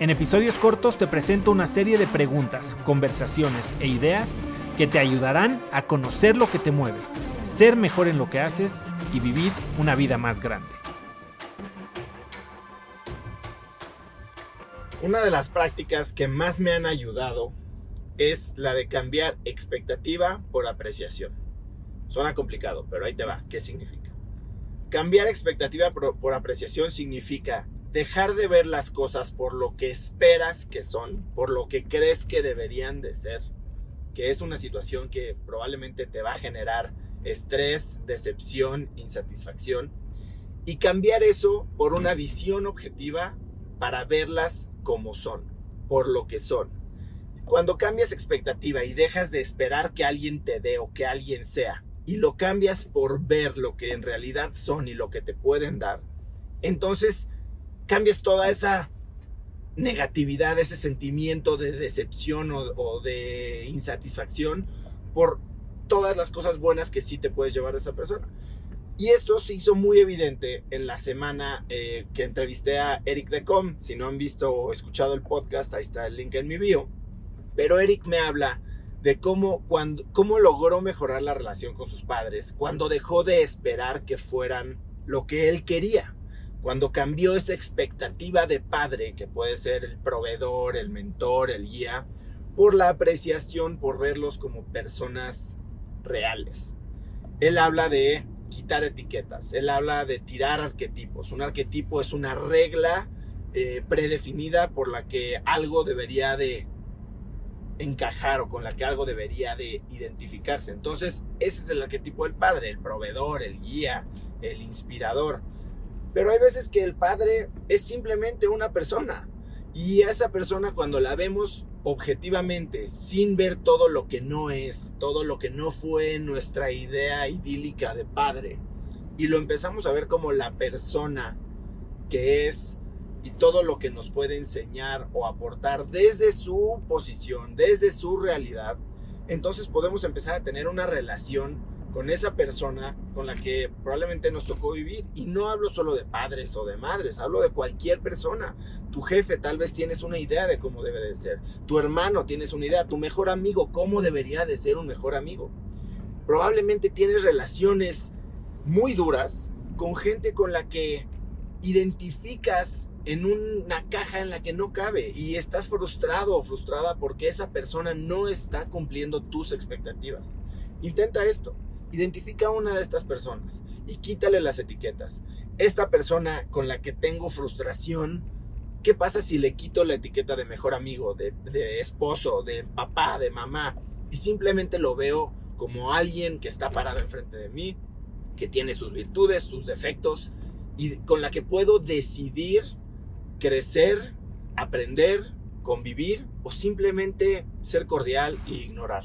En episodios cortos te presento una serie de preguntas, conversaciones e ideas que te ayudarán a conocer lo que te mueve, ser mejor en lo que haces y vivir una vida más grande. Una de las prácticas que más me han ayudado es la de cambiar expectativa por apreciación. Suena complicado, pero ahí te va. ¿Qué significa? Cambiar expectativa por, por apreciación significa dejar de ver las cosas por lo que esperas que son, por lo que crees que deberían de ser, que es una situación que probablemente te va a generar estrés, decepción, insatisfacción, y cambiar eso por una visión objetiva para verlas como son, por lo que son. Cuando cambias expectativa y dejas de esperar que alguien te dé o que alguien sea, y lo cambias por ver lo que en realidad son y lo que te pueden dar, entonces cambias toda esa negatividad, ese sentimiento de decepción o, de insatisfacción por todas las cosas buenas que sí te puedes llevar de esa persona. Y esto se hizo muy evidente en la semana eh, que entrevisté a Eric Decom. Si no han visto o escuchado el podcast, ahí está el link en mi bio. Pero Eric me habla de cómo, cuando, cómo logró mejorar la relación con sus padres cuando dejó de esperar que fueran lo que él quería cuando cambió esa expectativa de padre, que puede ser el proveedor, el mentor, el guía, por la apreciación, por verlos como personas reales. Él habla de quitar etiquetas, él habla de tirar arquetipos. Un arquetipo es una regla eh, predefinida por la que algo debería de encajar o con la que algo debería de identificarse. Entonces, ese es el arquetipo del padre, el proveedor, el guía, el inspirador. Pero hay veces que el padre es simplemente una persona. Y esa persona cuando la vemos objetivamente, sin ver todo lo que no es, todo lo que no fue nuestra idea idílica de padre, y lo empezamos a ver como la persona que es y todo lo que nos puede enseñar o aportar desde su posición, desde su realidad, entonces podemos empezar a tener una relación con esa persona con la que probablemente nos tocó vivir. Y no hablo solo de padres o de madres, hablo de cualquier persona. Tu jefe tal vez tienes una idea de cómo debe de ser. Tu hermano tienes una idea. Tu mejor amigo, cómo debería de ser un mejor amigo. Probablemente tienes relaciones muy duras con gente con la que identificas en una caja en la que no cabe y estás frustrado o frustrada porque esa persona no está cumpliendo tus expectativas. Intenta esto Identifica a una de estas personas y quítale las etiquetas. Esta persona con la que tengo frustración, ¿qué pasa si le quito la etiqueta de mejor amigo, de, esposo, de papá, de mamá? Y simplemente lo veo como alguien que está parado enfrente de mí, que tiene sus virtudes, sus defectos, y con la que puedo decidir crecer, aprender, convivir o simplemente ser cordial e ignorar.